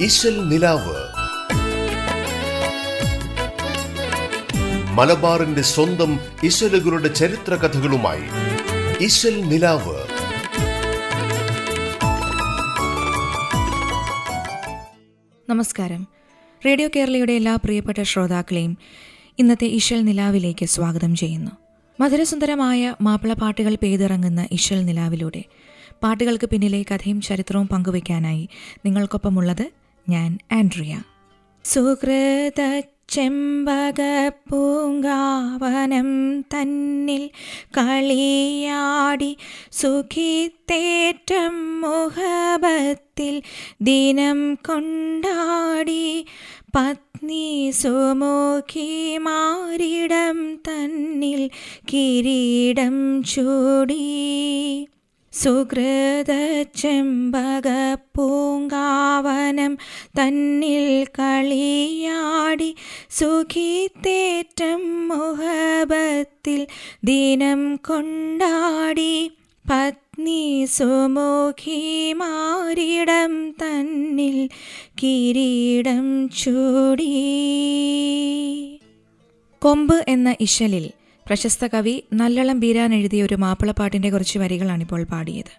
ഇശൽ നിലാവ്. മലബാറിന്റെ സ്വന്തം ഇശലുകളുടെ ചരിത്ര കഥകളുമായി ഇശൽ നിലാവ്. നമസ്കാരം. റേഡിയോ കേരളയുടെ എല്ലാ പ്രിയപ്പെട്ട ശ്രോതാക്കളെയും ഇന്നത്തെ ഇശൽ നിലാവിലേക്ക് സ്വാഗതം ചെയ്യുന്നു. മധുരസുന്ദരമായ മാപ്പിളപ്പാട്ടുകൾ പെയ്തിറങ്ങുന്ന ഇശൽ നിലാവിലൂടെ പാട്ടുകൾക്ക് പിന്നിലെ കഥയും ചരിത്രവും പങ്കുവയ്ക്കാനായി നിങ്ങൾക്കൊപ്പമുള്ളത് ഞാൻ ആൻഡ്രിയ. സുഹൃത ചെമ്പക പൂങ്കാവനം തന്നിൽ കളിയാടി സുഖിത്തേറ്റം മുഹബത്തിൽ ദിനം കൊണ്ടാടി പത്നി സുമുഖി മാരിടം തന്നിൽ കിരീടം ചൂടി. സുഹൃത പൂങ്കാവനം തന്നിൽ കളിയാടി സുഖിത്തേറ്റം മുഹബത്തിൽ ദിനം കൊണ്ടാടി പത്നി സുമുഖി മാരിടം തന്നിൽ കിരീടം ചൂടി. കൊമ്പ് എന്ന ഇശലിൽ പ്രശസ്ത കവി നല്ലളം ബീരാൻ എഴുതിയ ഒരു മാപ്പിളപ്പാട്ടിന്റെ കുറച്ച് വരികളാണിപ്പോൾ പാടിയത്.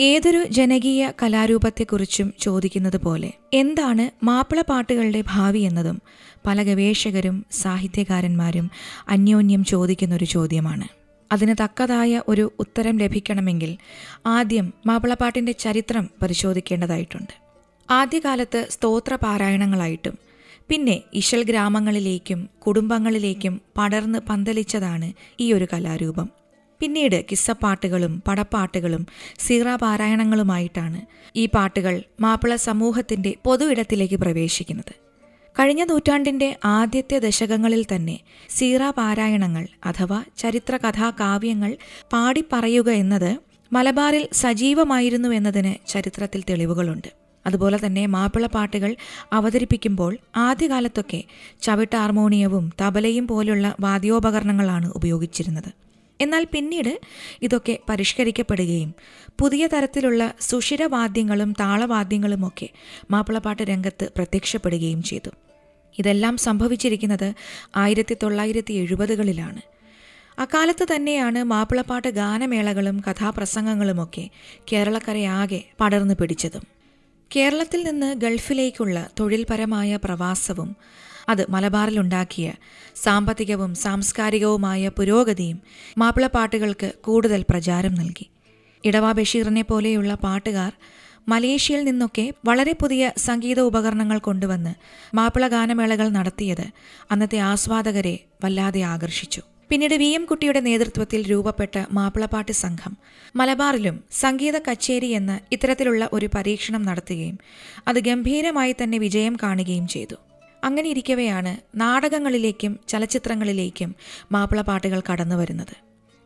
ഏതൊരു ജനകീയ കലാരൂപത്തെക്കുറിച്ചും ചോദിക്കുന്നത് പോലെ എന്താണ് മാപ്പിളപ്പാട്ടുകളുടെ ഭാവി എന്നതും പല ഗവേഷകരും സാഹിത്യകാരന്മാരും അന്യോന്യം ചോദിക്കുന്നൊരു ചോദ്യമാണ്. അതിന് തക്കതായ ഒരു ഉത്തരം ലഭിക്കണമെങ്കിൽ ആദ്യം മാപ്പിളപ്പാട്ടിന്റെ ചരിത്രം പരിശോധിക്കേണ്ടതായിട്ടുണ്ട്. ആദ്യകാലത്ത് സ്തോത്ര പാരായണങ്ങളായിട്ടും പിന്നെ ഇശൽ ഗ്രാമങ്ങളിലേക്കും കുടുംബങ്ങളിലേക്കും പടർന്ന് പന്തലിച്ചതാണ് ഈ ഒരു കലാരൂപം. പിന്നീട് കിസ്സപ്പാട്ടുകളും പടപ്പാട്ടുകളും സീറ പാരായണങ്ങളുമായിട്ടാണ് ഈ പാട്ടുകൾ മാപ്പിള സമൂഹത്തിന്റെ പൊതു ഇടത്തിലേക്ക് പ്രവേശിക്കുന്നത്. കഴിഞ്ഞ നൂറ്റാണ്ടിന്റെ ആദ്യത്തെ ദശകങ്ങളിൽ തന്നെ സീറ പാരായണങ്ങൾ അഥവാ ചരിത്ര കഥാകാവ്യങ്ങൾ പാടിപ്പറയുക എന്നത് മലബാറിൽ സജീവമായിരുന്നു എന്നതിന് ചരിത്രത്തിൽ തെളിവുകളുണ്ട്. അതുപോലെ തന്നെ മാപ്പിളപ്പാട്ടുകൾ അവതരിപ്പിക്കുമ്പോൾ ആദ്യകാലത്തൊക്കെ ചവിട്ട ഹാർമോണിയവും തബലയും പോലുള്ള വാദ്യോപകരണങ്ങളാണ് ഉപയോഗിച്ചിരുന്നത്. എന്നാൽ പിന്നീട് ഇതൊക്കെ പരിഷ്കരിക്കപ്പെടുകയും പുതിയ തരത്തിലുള്ള സുഷിരവാദ്യങ്ങളും താളവാദ്യങ്ങളുമൊക്കെ മാപ്പിളപ്പാട്ട് രംഗത്ത് പ്രത്യക്ഷപ്പെടുകയും ചെയ്തു. ഇതെല്ലാം സംഭവിച്ചിരിക്കുന്നത് ആയിരത്തി തൊള്ളായിരത്തി എഴുപതുകളിലാണ് അക്കാലത്ത് തന്നെയാണ് മാപ്പിളപ്പാട്ട് ഗാനമേളകളും കഥാപ്രസംഗങ്ങളുമൊക്കെ കേരളക്കരയാകെ പടർന്നു പിടിച്ചതും. കേരളത്തിൽ നിന്ന് ഗൾഫിലേക്കുള്ള തൊഴിൽപരമായ പ്രവാസവും അത് മലബാറിലുണ്ടാക്കിയ സാമ്പത്തികവും സാംസ്കാരികവുമായ പുരോഗതിയും മാപ്പിളപ്പാട്ടുകൾക്ക് കൂടുതൽ പ്രചാരം നൽകി. ഇടവാ ബഷീറിനെ പോലെയുള്ള പാട്ടുകാർ മലേഷ്യയിൽ നിന്നൊക്കെ വളരെ പുതിയ സംഗീത ഉപകരണങ്ങൾ കൊണ്ടുവന്ന് മാപ്പിള ഗാനമേളകൾ നടത്തിയത് അന്നത്തെ ആസ്വാദകരെ വല്ലാതെ ആകർഷിച്ചു. പിന്നീട് വി എം കുട്ടിയുടെ നേതൃത്വത്തിൽ രൂപപ്പെട്ട മാപ്പിളപ്പാട്ട് സംഘം. മലബാറിലും സംഗീത കച്ചേരി എന്ന ഇത്തരത്തിലുള്ള ഒരു പരീക്ഷണം നടത്തുകയും അത് ഗംഭീരമായി തന്നെ വിജയം കാണുകയും ചെയ്തു. അങ്ങനെ ഇരിക്കവെയാണ് നാടകങ്ങളിലേക്കും ചലച്ചിത്രങ്ങളിലേക്കും മാപ്പിളപ്പാട്ടുകൾ കടന്നു വരുന്നത്.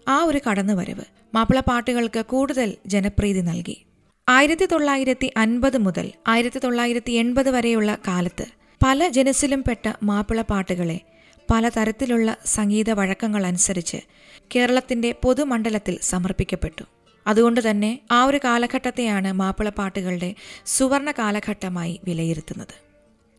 ആ ഒരു കടന്നുവരവ് മാപ്പിളപ്പാട്ടുകൾക്ക് കൂടുതൽ ജനപ്രീതി നൽകി. ആയിരത്തി തൊള്ളായിരത്തി അൻപത് മുതൽ ആയിരത്തി തൊള്ളായിരത്തി എൺപത് വരെയുള്ള കാലത്ത് പല ജനസിലും പെട്ട മാപ്പിളപ്പാട്ടുകളെ പലതരത്തിലുള്ള സംഗീത വഴക്കങ്ങൾ അനുസരിച്ച് കേരളത്തിന്റെ പൊതുമണ്ഡലത്തിൽ സമർപ്പിക്കപ്പെട്ടു. അതുകൊണ്ട് തന്നെ ആ ഒരു കാലഘട്ടത്തെയാണ് മാപ്പിളപ്പാട്ടുകളുടെ സുവർണ കാലഘട്ടമായി വിലയിരുത്തുന്നത്.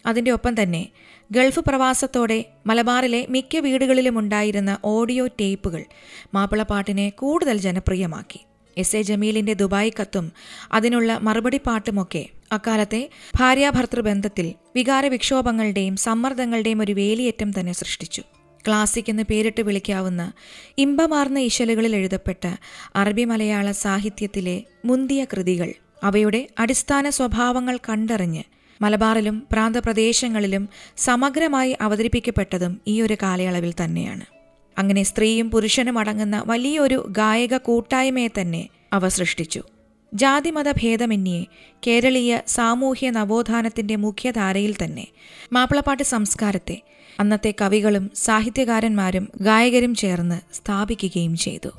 അതിന്റെ ഒപ്പം തന്നെ ഗൾഫ് പ്രവാസത്തോടെ മലബാറിലെ മിക്ക വീടുകളിലും ഉണ്ടായിരുന്ന ഓഡിയോ ടേപ്പുകൾ മാപ്പിളപ്പാട്ടിനെ കൂടുതൽ ജനപ്രിയമാക്കി. എസ് എ ജമീലിന്റെ ദുബായ് കത്തും അതിനുള്ള മറുപടി പാട്ടുമൊക്കെ. അക്കാലത്തെ ഭാര്യാഭർത്തൃ ബന്ധത്തിൽ വികാര വിക്ഷോഭങ്ങളുടെയും സമ്മർദ്ദങ്ങളുടെയും ഒരു വേലിയേറ്റം തന്നെ സൃഷ്ടിച്ചു. ക്ലാസിക് എന്ന് പേരിട്ട് വിളിക്കാവുന്ന ഇമ്പമാർന്ന ഇശലുകളിൽ എഴുതപ്പെട്ട അറബി മലയാള സാഹിത്യത്തിലെ മുന്തിയ കൃതികൾ അവയുടെ അടിസ്ഥാന സ്വഭാവങ്ങൾ കണ്ടറിഞ്ഞ് മലബാറിലും പ്രാന്തപ്രദേശങ്ങളിലും സമഗ്രമായി അവതരിപ്പിക്കപ്പെട്ടതും ഈ ഒരു കാലയളവിൽ തന്നെയാണ്. അങ്ങനെ സ്ത്രീയും പുരുഷനും അടങ്ങുന്ന വലിയൊരു ഗായക കൂട്ടായ്മയെ തന്നെ അവ സൃഷ്ടിച്ചു. ജാതിമത ഭേദമന്യേ കേരളീയ സാമൂഹ്യ നവോത്ഥാനത്തിന്റെ മുഖ്യധാരയിൽ തന്നെ. മാപ്പിളപ്പാട്ട് സംസ്കാരത്തെ അന്നത്തെ കവികളും സാഹിത്യകാരന്മാരും ഗായകരും ചേർന്ന് സ്ഥാപിക്കുകയും ചെയ്തു.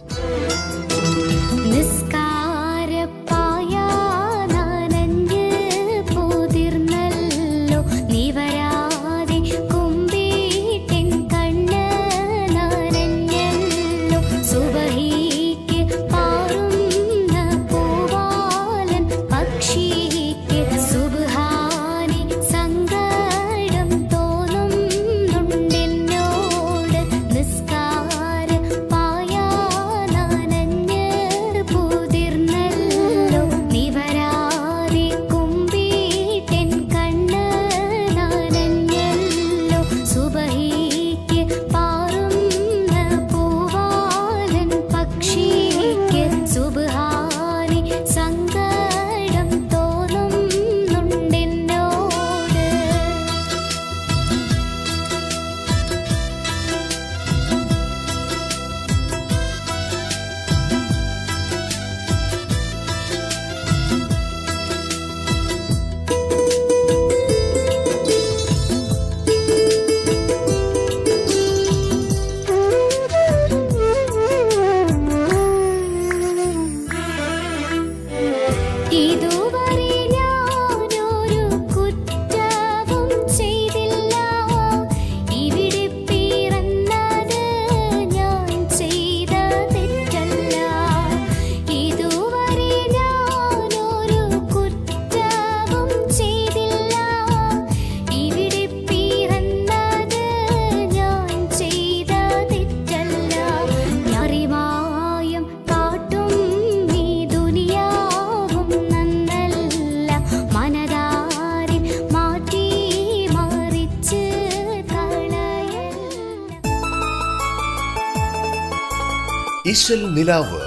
ഇശൽ നിലാവ്.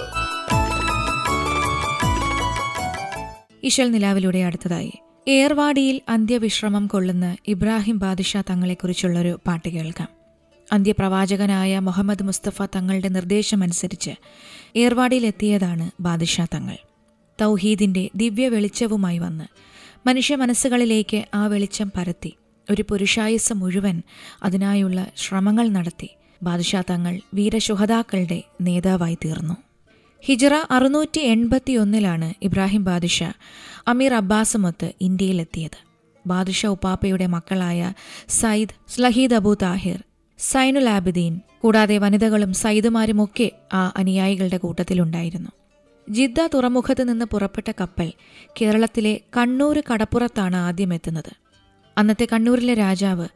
ഇശൽ നിലാവിലൂടെ അടുത്തതായി. ഏർവാടിയിൽ അന്ത്യവിശ്രമം കൊള്ളുന്ന ഇബ്രാഹിം ബാദിഷ തങ്ങളെക്കുറിച്ചുള്ളൊരു പാട്ട് കേൾക്കാം. അന്ത്യപ്രവാചകനായ മുഹമ്മദ് മുസ്തഫ തങ്ങളുടെ നിർദ്ദേശമനുസരിച്ച് ഏർവാടിയിലെത്തിയതാണ് ബാദിഷ തങ്ങൾ. തൗഹീദിന്റെ ദിവ്യ വെളിച്ചവുമായി വന്ന് മനുഷ്യ മനസ്സുകളിലേക്ക് ആ വെളിച്ചം പരത്തി. ഒരു പുരുഷായുസ് മുഴുവൻ അതിനായുള്ള ശ്രമങ്ങൾ നടത്തി. ബാദിഷ തങ്ങൾ വീരശുഹതാക്കളുടെ നേതാവായി തീർന്നു. ഹിജറ അറുന്നൂറ്റി എൺപത്തിയൊന്നിലാണ് ഇബ്രാഹിം ബാദുഷ അമീർ അബ്ബാസുമൊത്ത് ഇന്ത്യയിലെത്തിയത്. ബാദുഷ ഉപ്പാപ്പയുടെ മക്കളായ സയ്യിദ് സ്ലഹീദ് അബു താഹിർ സൈനുൽ ആബിദീൻ കൂടാതെ വനിതകളും സയ്യിദുമാരുമൊക്കെ ആ അനുയായികളുടെ കൂട്ടത്തിലുണ്ടായിരുന്നു. ജിദ്ദ തുറമുഖത്ത് നിന്ന് പുറപ്പെട്ട കപ്പൽ കേരളത്തിലെ കണ്ണൂർ കടപ്പുറത്താണ് ആദ്യം എത്തുന്നത് അന്നത്തെ കണ്ണൂരിലെ രാജാവ്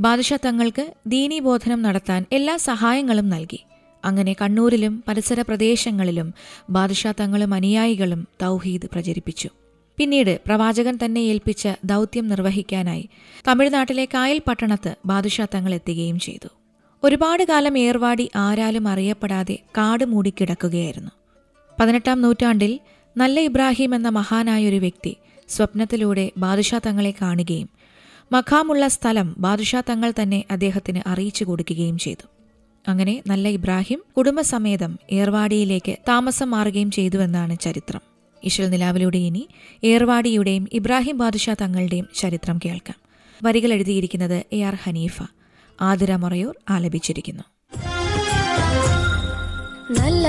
ബാദുഷ തങ്ങൾക്ക് ദീനീബോധനം നടത്താൻ എല്ലാ സഹായങ്ങളും നൽകി. അങ്ങനെ കണ്ണൂരിലും പരിസര പ്രദേശങ്ങളിലും ബാദുഷ തങ്ങളും അനുയായികളും തൗഹീദ് പ്രചരിപ്പിച്ചു. പിന്നീട് പ്രവാചകൻ തന്നെ ഏൽപ്പിച്ച ദൗത്യം നിർവഹിക്കാനായി തമിഴ്നാട്ടിലെ കായൽ പട്ടണത്ത് ബാദുഷ തങ്ങൾ എത്തുകയും ചെയ്തു. ഒരുപാട് കാലം ഏർവാടി ആരാലും അറിയപ്പെടാതെ കാട് മൂടിക്കിടക്കുകയായിരുന്നു പതിനെട്ടാം നൂറ്റാണ്ടിൽ നല്ല ഇബ്രാഹിം എന്ന മഹാനായ ഒരു വ്യക്തി സ്വപ്നത്തിലൂടെ ബാദുഷാ തങ്ങളെ കാണുകയും മഖാമുള്ള സ്ഥലം ബാദുഷാ തങ്ങൾ തന്നെ അദ്ദേഹത്തിന് അറിയിച്ചു കൊടുക്കുകയും ചെയ്തു. അങ്ങനെ നല്ല ഇബ്രാഹിം കുടുംബസമേതം ഏർവാടിയിലേക്ക് താമസം മാറുകയും ചെയ്തുവെന്നാണ് ചരിത്രം. ഇശൽ നിലാവിലൂടെ ഇനി ഏർവാടിയുടെയും ഇബ്രാഹിം ബാദുഷാ തങ്ങളുടെയും ചരിത്രം കേൾക്കാം. വരികൾ എഴുതിയിരിക്കുന്നത് എ ആർ ഹനീഫ. ആതിര മൊറയൂർ ആലപിച്ചിരിക്കുന്നു. നല്ല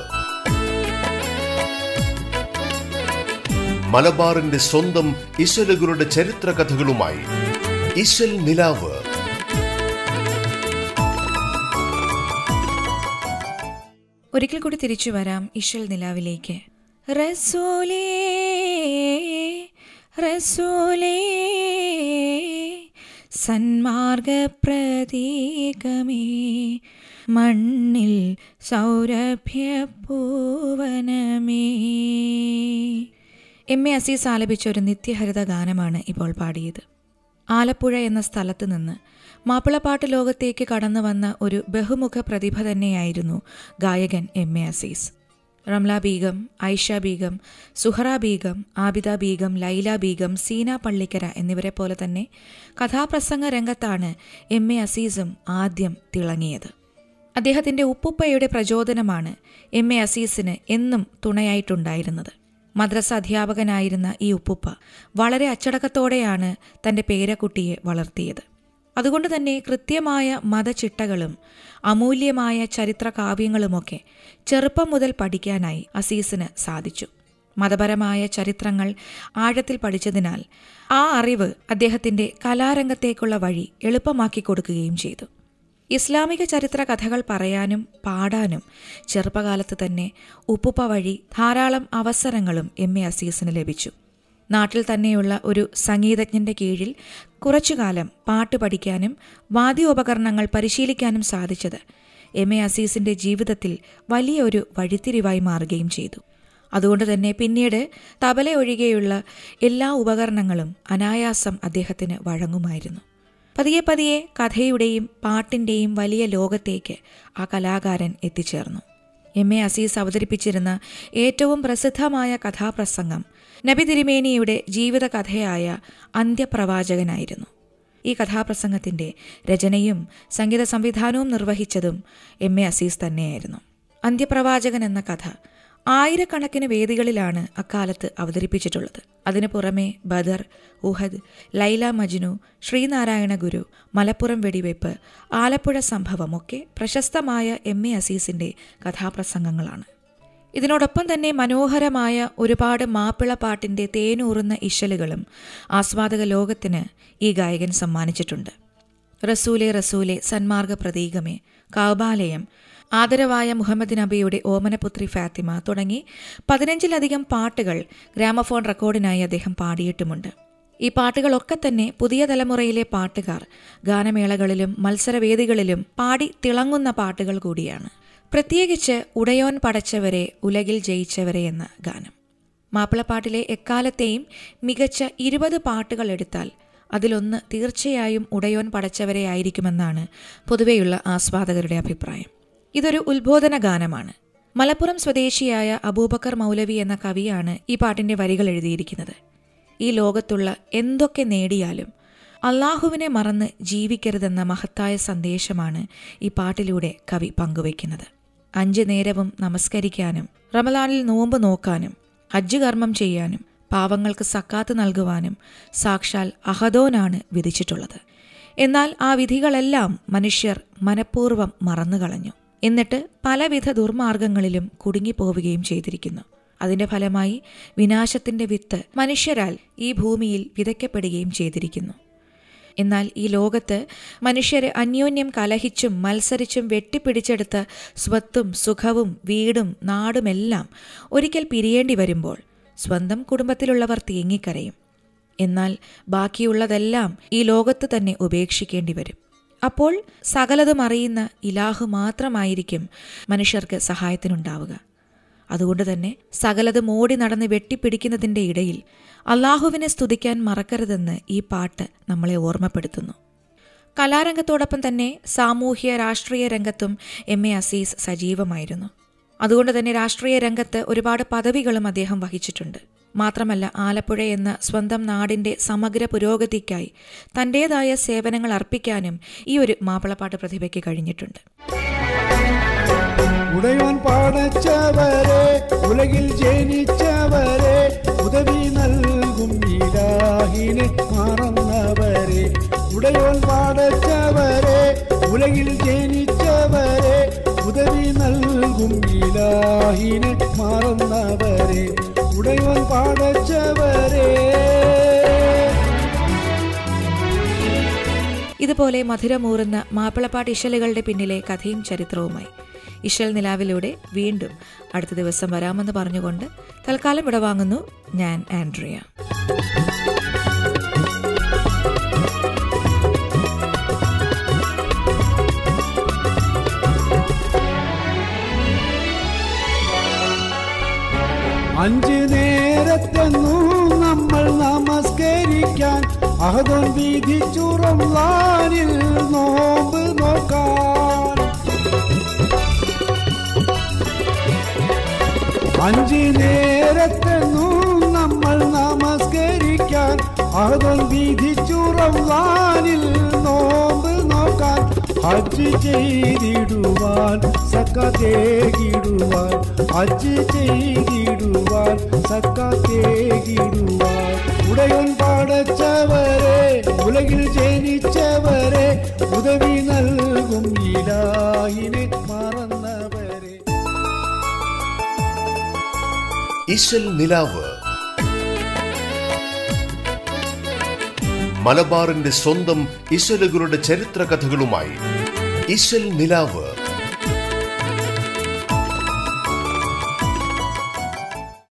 മലബാറിന്റെ സ്വന്തം ഇശലുകളുടെ ചരിത്ര കഥകളുമായി നിലാവ്. ഒരിക്കൽ കൂടി തിരിച്ചു വരാം ഇശൽ നിലാവിലേക്ക്. റസൂലേ മണ്ണിൽ സൗരഭ്യ പൂവനമേ എം എ അസീസ് ആലപിച്ച ഒരു നിത്യഹരിത ഗാനമാണ് ഇപ്പോൾ പാടിയത്. ആലപ്പുഴ എന്ന സ്ഥലത്ത് നിന്ന് മാപ്പിളപ്പാട്ട് ലോകത്തേക്ക് കടന്നു വന്ന ഒരു ബഹുമുഖ പ്രതിഭ തന്നെയായിരുന്നു ഗായകൻ എം എ അസീസ്. റംല ബീഗം ഐഷ ബീഗം സുഹറ ബീഗം ആബിദ ബീഗം ലൈല ബീഗം സീന പള്ളിക്കര എന്നിവരെ പോലെ തന്നെ കഥാപ്രസംഗ രംഗത്താണ് എം എ അസീസും ആദ്യം തിളങ്ങിയത്. അദ്ദേഹത്തിന്റെ ഉപ്പുപ്പയുടെ പ്രചോദനമാണ് എം എ അസീസിന് എന്നും തുണയായിട്ടുണ്ടായിരുന്നത്. മദ്രസ അധ്യാപകനായിരുന്ന ഈ ഉപ്പുപ്പ വളരെ അച്ചടക്കത്തോടെയാണ് തന്റെ പേരക്കുട്ടിയെ വളർത്തിയത്. അതുകൊണ്ട് തന്നെ കൃത്യമായ മതചിട്ടകളും അമൂല്യമായ ചരിത്ര കാവ്യങ്ങളുമൊക്കെ ചെറുപ്പം മുതൽ പഠിക്കാനായി അസീസിന് സാധിച്ചു. മതപരമായ ചരിത്രങ്ങൾ ആഴത്തിൽ പഠിച്ചതിനാൽ ആ അറിവ് അദ്ദേഹത്തിന്റെ കലാരംഗത്തേക്കുള്ള വഴി എളുപ്പമാക്കി കൊടുക്കുകയും ചെയ്തു. ഇസ്ലാമിക ചരിത്ര കഥകൾ പറയാനും പാടാനും ചെറുപ്പകാലത്ത് തന്നെ ഉപ്പുപ്പ വഴി ധാരാളം അവസരങ്ങളും എം എ അസീസിന് ലഭിച്ചു. നാട്ടിൽ തന്നെയുള്ള ഒരു സംഗീതജ്ഞന്റെ കീഴിൽ കുറച്ചുകാലം പാട്ട് പഠിക്കാനും വാദ്യോപകരണങ്ങൾ പരിശീലിക്കാനും സാധിച്ചത് എം എ അസീസിന്റെ ജീവിതത്തിൽ വലിയ ഒരു വഴിത്തിരിവായി മാറുകയും ചെയ്തു. അതുകൊണ്ട് തന്നെ പിന്നീട് തബല ഒഴികെയുള്ള എല്ലാ ഉപകരണങ്ങളും അനായാസം അദ്ദേഹത്തിന് വഴങ്ങുമായിരുന്നു. പതിയെ പതിയെ കഥയുടെയും പാട്ടിന്റെയും വലിയ ലോകത്തേക്ക് ആ കലാകാരൻ എത്തിച്ചേർന്നു. എം. എ. അസീസ് അവതരിപ്പിച്ചിരുന്ന ഏറ്റവും പ്രസിദ്ധമായ കഥാപ്രസംഗം നബി തിരുമേനിയുടെ ജീവിതകഥയായ അന്ത്യപ്രവാചകനായിരുന്നു. ഈ കഥാപ്രസംഗത്തിന്റെ രചനയും സംഗീത സംവിധാനവും നിർവഹിച്ചതും എം. എ. അസീസ് തന്നെയായിരുന്നു. അന്ത്യപ്രവാചകൻ എന്ന കഥ ആയിരക്കണക്കിന് വേദികളിലാണ് അക്കാലത്ത് അവതരിപ്പിച്ചിട്ടുള്ളത്. അതിനു പുറമെ ബദർ ഉഹദ് ലൈല മജ്നു ശ്രീനാരായണ ഗുരു മലപ്പുറം വെടിവയ്പ് ആലപ്പുഴ സംഭവമൊക്കെ പ്രശസ്തമായ എം എ അസീസിന്റെ കഥാപ്രസംഗങ്ങളാണ്. ഇതിനോടൊപ്പം തന്നെ മനോഹരമായ ഒരുപാട് മാപ്പിള പാട്ടിന്റെ തേനൂറുന്ന ഇശലുകളും ആസ്വാദക ലോകത്തിന് ഈ ഗായകൻ സമ്മാനിച്ചിട്ടുണ്ട്. റസൂലെ റസൂലെ സന്മാർഗ പ്രതീകമേ കാബാലയം ആദരവായ മുഹമ്മദ് നബിയുടെ ഓമനപുത്രി ഫാത്തിമ തുടങ്ങി പതിനഞ്ചിലധികം പാട്ടുകൾ ഗ്രാമഫോൺ റെക്കോർഡിനായി അദ്ദേഹം പാടിയിട്ടുമുണ്ട്. ഈ പാട്ടുകളൊക്കെ തന്നെ പുതിയ തലമുറയിലെ പാട്ടുകാർ ഗാനമേളകളിലും മത്സരവേദികളിലും പാടി തിളങ്ങുന്ന പാട്ടുകൾ കൂടിയാണ്. പ്രത്യേകിച്ച് ഉടയോൻ പടച്ചവരെ ഉലകിൽ ജയിച്ചവരെ എന്ന ഗാനം. മാപ്പിളപ്പാട്ടിലെ എക്കാലത്തെയും മികച്ച ഇരുപത് പാട്ടുകൾ എടുത്താൽ അതിലൊന്ന് തീർച്ചയായും ഉടയോൻ പടച്ചവരെ ആയിരിക്കുമെന്നാണ് പൊതുവെയുള്ള ആസ്വാദകരുടെ അഭിപ്രായം. ഇതൊരു ഉത്ബോധന ഗാനമാണ്. മലപ്പുറം സ്വദേശിയായ അബൂബക്കർ മൗലവി എന്ന കവിയാണ് ഈ പാട്ടിന്റെ വരികൾ എഴുതിയിരിക്കുന്നത്. ഈ ലോകത്തുള്ള എന്തൊക്കെ നേടിയാലും അള്ളാഹുവിനെ മറന്ന് ജീവിക്കരുതെന്ന മഹത്തായ സന്ദേശമാണ് ഈ പാട്ടിലൂടെ കവി പങ്കുവയ്ക്കുന്നത്. അഞ്ച് നേരവും നമസ്കരിക്കാനും റമലാനിൽ നോമ്പ് നോക്കാനും ഹജ്ജ് കർമ്മം ചെയ്യാനും പാവങ്ങൾക്ക് സക്കാത്ത് നൽകുവാനും സാക്ഷാൽ അഹദോനാണ് വിധിച്ചിട്ടുള്ളത്. എന്നാൽ ആ വിധികളെല്ലാം മനുഷ്യർ മനഃപൂർവം മറന്നുകളഞ്ഞു. എന്നിട്ട് പലവിധ ദുർമാർഗങ്ങളിലും കുടുങ്ങിപ്പോവുകയും ചെയ്തിരിക്കുന്നു. അതിന്റെ ഫലമായി വിനാശത്തിന്റെ വിത്ത് മനുഷ്യരാൽ ഈ ഭൂമിയിൽ വിതയ്ക്കപ്പെടുകയും ചെയ്തിരിക്കുന്നു. എന്നാൽ ഈ ലോകത്ത് മനുഷ്യരെ അന്യോന്യം കലഹിച്ചും മത്സരിച്ചും വെട്ടിപ്പിടിച്ചെടുത്ത സ്വത്തും സുഖവും വീടും നാടുമെല്ലാം ഒരിക്കൽ പിരിയേണ്ടി വരുമ്പോൾ സ്വന്തം കുടുംബത്തിലുള്ളവർ തേങ്ങിക്കരയും. എന്നാൽ ബാക്കിയുള്ളതെല്ലാം ഈ ലോകത്ത് തന്നെ ഉപേക്ഷിക്കേണ്ടി വരും. അപ്പോൾ സകലതും അറിയുന്ന ഇലാഹു മാത്രമായിരിക്കും മനുഷ്യർക്ക് സഹായത്തിനുണ്ടാവുക. അതുകൊണ്ട് തന്നെ സകലതും ഓടി നടന്ന് വെട്ടിപ്പിടിക്കുന്നതിന്റെ ഇടയിൽ അള്ളാഹുവിനെ സ്തുതിക്കാൻ മറക്കരുതെന്ന് ഈ പാട്ട് നമ്മളെ ഓർമ്മപ്പെടുത്തുന്നു. കലാരംഗത്തോടൊപ്പം തന്നെ സാമൂഹ്യ രാഷ്ട്രീയ രംഗത്തും എം എ അസീസ് സജീവമായിരുന്നു. അതുകൊണ്ട് തന്നെ രാഷ്ട്രീയ രംഗത്ത് ഒരുപാട് പദവികളും അദ്ദേഹം വഹിച്ചിട്ടുണ്ട്. മാത്രമല്ല ആലപ്പുഴ എന്ന സ്വന്തം നാടിന്റെ സമഗ്ര പുരോഗതിക്കായി തന്റേതായ സേവനങ്ങൾ അർപ്പിക്കാനും ഈ ഒരു മാപ്പിളപ്പാട്ട് പ്രതിഭയ്ക്ക് കഴിഞ്ഞിട്ടുണ്ട്. ഉടയോൻ പാടച്ചവരെ ഉലകിൽ ജനിച്ചവരെ ഉദവി നൽകും ഇലാഹിനെ മറന്നവരെ. ഉടയോൻ പാടച്ചവരെ ഉലകിൽ ജനിച്ചവരെ ഉദവി നൽകും ഇലാഹിനെ മറന്നവരെ. ഉടയോൻ പാടച്ചവരെ. ഇതുപോലെ മധുരമൂറുന്ന മാപ്പിളപ്പാട്ട് ഇശലുകളുടെ പിന്നിലെ കഥയും ചരിത്രവുമായി. ഇശൽ നിലാവിലൂടെ വീണ്ടും അടുത്ത ദിവസം വരാമെന്ന് പറഞ്ഞുകൊണ്ട് തൽക്കാലം ഇടവാങ്ങുന്നു ഞാൻ ആൻഡ്രിയ. അഞ്ച് അഹദം വിധിച്ചുറം ലാനിൽ നോമ്പ് നോക്കാൻ അഞ്ച് നേരത്തെന്നും നമ്മൾ നമസ്കരിക്കാൻ അഹദം വിധിച്ചുറം ലാനിൽ നോമ്പ് നോക്കാൻ ഹജ്ജ് ചെയ്തിടുവാൻ സക്കതേകിടുവാൻ ഹജ്ജ് ചെയ്തിടുവാൻ സക്കതേകിടുവാൻ ഉടയൻ പാടച്ചവരെ ഉലകിൽ ജനിച്ചവരെ ഉദവി നൽകും ഇലാഹിനെ മറന്നവരെ ഇശൽ നിലാവ് മലബാറിന്റെ സ്വന്തം ഇശലുകളുടെ ചരിത്ര കഥകളുമായി ഇശൽ നിലാവ്